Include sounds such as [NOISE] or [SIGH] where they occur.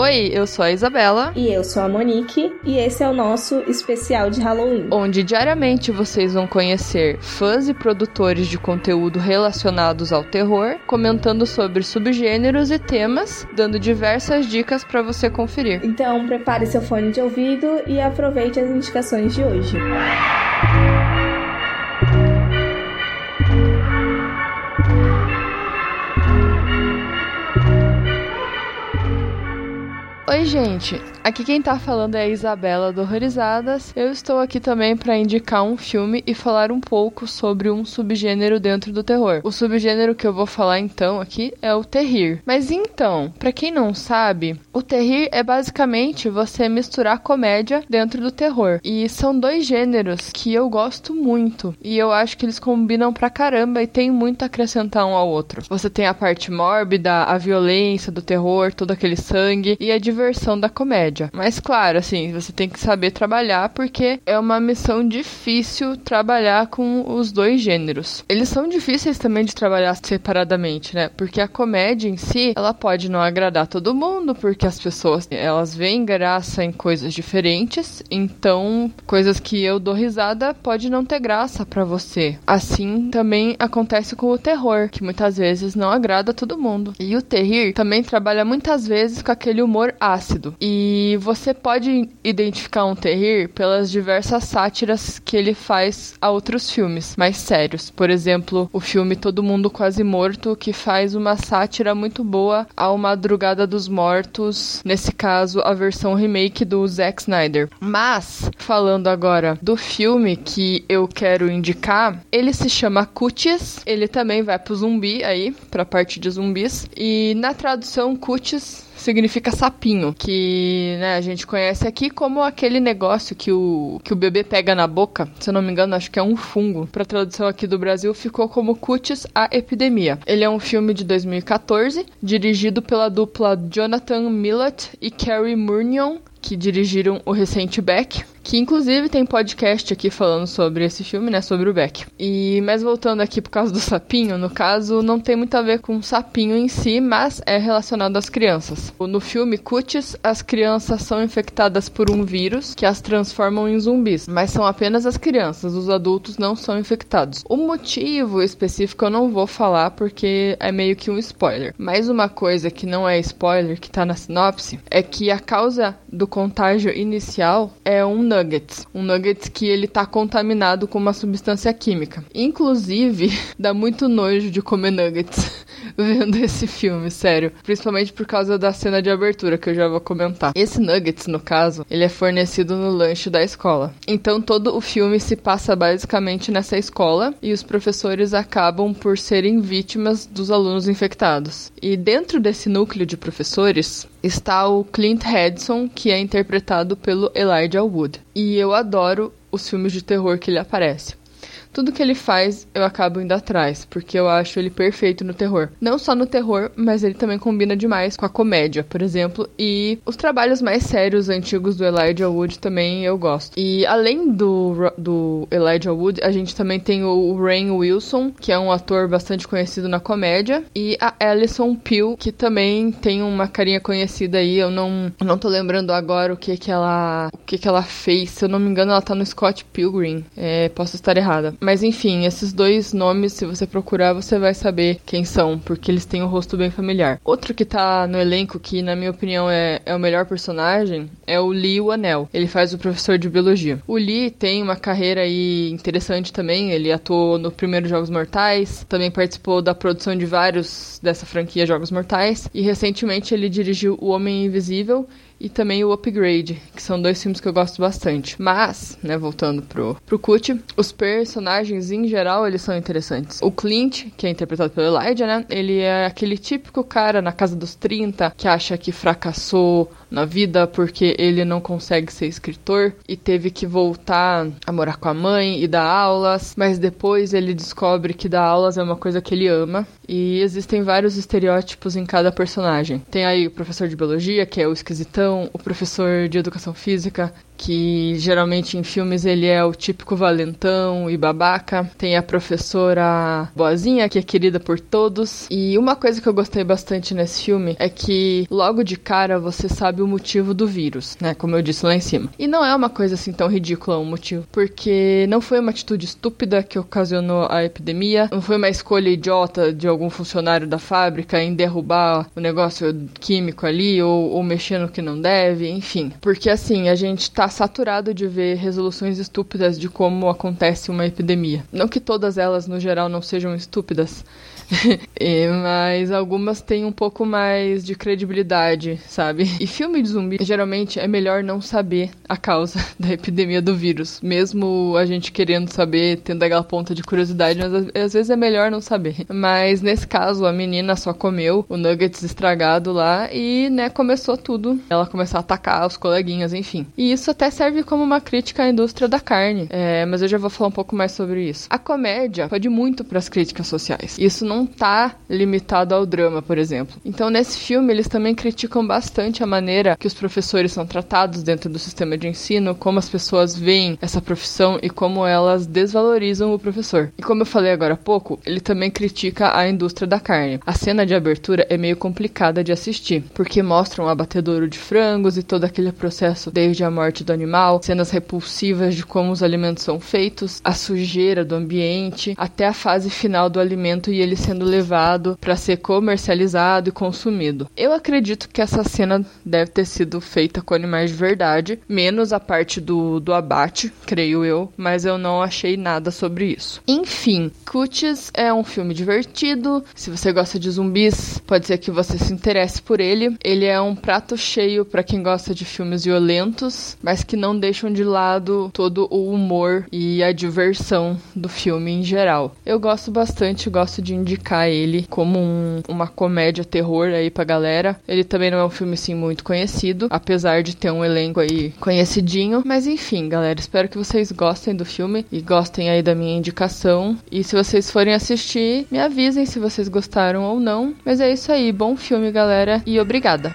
Oi, eu sou a Isabela. E eu sou a Monique. E esse é o nosso especial de Halloween. Onde diariamente vocês vão conhecer fãs e produtores de conteúdo relacionados ao terror, comentando sobre subgêneros e temas, dando diversas dicas para você conferir. Então prepare seu fone de ouvido e aproveite as indicações de hoje. Oi, gente. Aqui quem tá falando é a Isabela do Horrorizadas. Eu estou aqui também para indicar um filme e falar um pouco sobre um subgênero dentro do terror. O subgênero que eu vou falar então aqui é o terrir. Mas então, para quem não sabe, o terrir é basicamente você misturar comédia dentro do terror. E são dois gêneros que eu gosto muito e eu acho que eles combinam pra caramba e tem muito a acrescentar um ao outro. Você tem a parte mórbida, a violência do terror, todo aquele sangue e a diversão versão da comédia. Mas claro, assim, você tem que saber trabalhar porque é uma missão difícil trabalhar com os dois gêneros. Eles são difíceis também de trabalhar separadamente, né? Porque a comédia em si, ela pode não agradar todo mundo, porque as pessoas, elas veem graça em coisas diferentes, então coisas que eu dou risada pode não ter graça para você. Assim também acontece com o terror, que muitas vezes não agrada todo mundo. E o terrir também trabalha muitas vezes com aquele humor ácido. E você pode identificar um terrir pelas diversas sátiras que ele faz a outros filmes mais sérios. Por exemplo, o filme Todo Mundo Quase Morto, que faz uma sátira muito boa ao Madrugada dos Mortos, nesse caso, a versão remake do Zack Snyder. Mas, falando agora do filme que eu quero indicar, ele se chama Cuties. Ele também vai pro zumbi aí, pra parte de zumbis. E na tradução, Cuties significa sapinho, que né, a gente conhece aqui como aquele negócio que o, que o bebê pega na boca. Se eu não me engano, acho que é um fungo. Para tradução aqui do Brasil, ficou como Cutis a Epidemia. Ele é um filme de 2014, dirigido pela dupla Jonathan Millett e Carrie Murnion, que dirigiram o recente Beck, que inclusive tem podcast aqui falando sobre esse filme, né, sobre o Beck. E mas voltando aqui por causa do sapinho, no caso não tem muito a ver com o sapinho em si, mas é relacionado às crianças. No filme Cuties, as crianças são infectadas por um vírus que as transformam em zumbis, mas são apenas as crianças, os adultos não são infectados. O motivo específico eu não vou falar porque é meio que um spoiler. Mas uma coisa que não é spoiler, que tá na sinopse, é que a causa do contágio inicial é um nuggets. Um nuggets que ele tá contaminado com uma substância química. Inclusive, [LAUGHS] dá muito nojo de comer nuggets [LAUGHS] vendo esse filme, sério. Principalmente por causa da cena de abertura, que eu já vou comentar. Esse nuggets, no caso, ele é fornecido no lanche da escola. Então todo o filme se passa basicamente nessa escola e os professores acabam por serem vítimas dos alunos infectados. E dentro desse núcleo de professores está o Clint Hedson, que é interpretado pelo Elijah Wood. E eu adoro os filmes de terror que ele aparece. Tudo que ele faz, eu acabo indo atrás, porque eu acho ele perfeito no terror. Não só no terror, mas ele também combina demais com a comédia, por exemplo, e os trabalhos mais sérios antigos do Elijah Wood também eu gosto. E além do, do Elijah Wood, a gente também tem o Rain Wilson, que é um ator bastante conhecido na comédia, e a Alison Peel, que também tem uma carinha conhecida aí, eu não, não tô lembrando agora o que que ela o que que ela fez, se eu não me engano ela tá no Scott Pilgrim, é, posso estar errada. Mas enfim, esses dois nomes, se você procurar, você vai saber quem são, porque eles têm um rosto bem familiar. Outro que tá no elenco, que na minha opinião é, é o melhor personagem, é o Lee Wanell. Ele faz o professor de biologia. O Lee tem uma carreira aí interessante também. Ele atuou no primeiro Jogos Mortais, também participou da produção de vários dessa franquia Jogos Mortais, e recentemente ele dirigiu O Homem Invisível e também o Upgrade, que são dois filmes que eu gosto bastante. Mas, né, voltando pro, pro Cut, os personagens em geral, eles são interessantes. O Clint, que é interpretado pelo Elijah, né, ele é aquele típico cara na casa dos 30 que acha que fracassou na vida porque ele não consegue ser escritor e teve que voltar a morar com a mãe e dar aulas, mas depois ele descobre que dar aulas é uma coisa que ele ama e existem vários estereótipos em cada personagem. Tem aí o professor de biologia, que é o esquisitão, o professor de educação física, que geralmente em filmes ele é o típico valentão e babaca. Tem a professora boazinha, que é querida por todos. E uma coisa que eu gostei bastante nesse filme é que logo de cara você sabe o motivo do vírus, né? Como eu disse lá em cima. E não é uma coisa assim tão ridícula o um motivo, porque não foi uma atitude estúpida que ocasionou a epidemia, não foi uma escolha idiota de algum funcionário da fábrica em derrubar o negócio químico ali ou, ou mexer no que não deve, enfim. Porque assim, a gente tá saturado de ver resoluções estúpidas de como acontece uma epidemia. Não que todas elas, no geral, não sejam estúpidas, [LAUGHS] mas algumas têm um pouco mais de credibilidade, sabe? E filme de zumbi, geralmente é melhor não saber a causa [LAUGHS] da epidemia do vírus, mesmo a gente querendo saber, tendo aquela ponta de curiosidade, mas às vezes é melhor não saber. Mas nesse caso, a menina só comeu o nuggets estragado lá e, né, começou tudo. Ela começou a atacar os coleguinhas, enfim. E isso até serve como uma crítica à indústria da carne, é, mas eu já vou falar um pouco mais sobre isso. A comédia pode muito para as críticas sociais. Isso não tá limitado ao drama, por exemplo. Então, nesse filme, eles também criticam bastante a maneira que os professores são tratados dentro do sistema de ensino, como as pessoas veem essa profissão e como elas desvalorizam o professor. E como eu falei agora há pouco, ele também critica a indústria da carne. A cena de abertura é meio complicada de assistir, porque mostra um abatedouro de frangos e todo aquele processo desde a morte do animal, cenas repulsivas de como os alimentos são feitos, a sujeira do ambiente, até a fase final do alimento e ele sendo levado para ser comercializado e consumido. Eu acredito que essa cena deve ter sido feita com animais de verdade, menos a parte do, do abate, creio eu, mas eu não achei nada sobre isso. Enfim, Cuties é um filme divertido. Se você gosta de zumbis, pode ser que você se interesse por ele. Ele é um prato cheio para quem gosta de filmes violentos, mas que não deixam de lado todo o humor e a diversão do filme em geral. Eu gosto bastante, gosto de indicar ele como um, uma comédia terror aí pra galera. Ele também não é um filme assim muito conhecido, apesar de ter um elenco aí conhecidinho, mas enfim, galera, espero que vocês gostem do filme e gostem aí da minha indicação. E se vocês forem assistir, me avisem se vocês gostaram ou não. Mas é isso aí, bom filme, galera, e obrigada.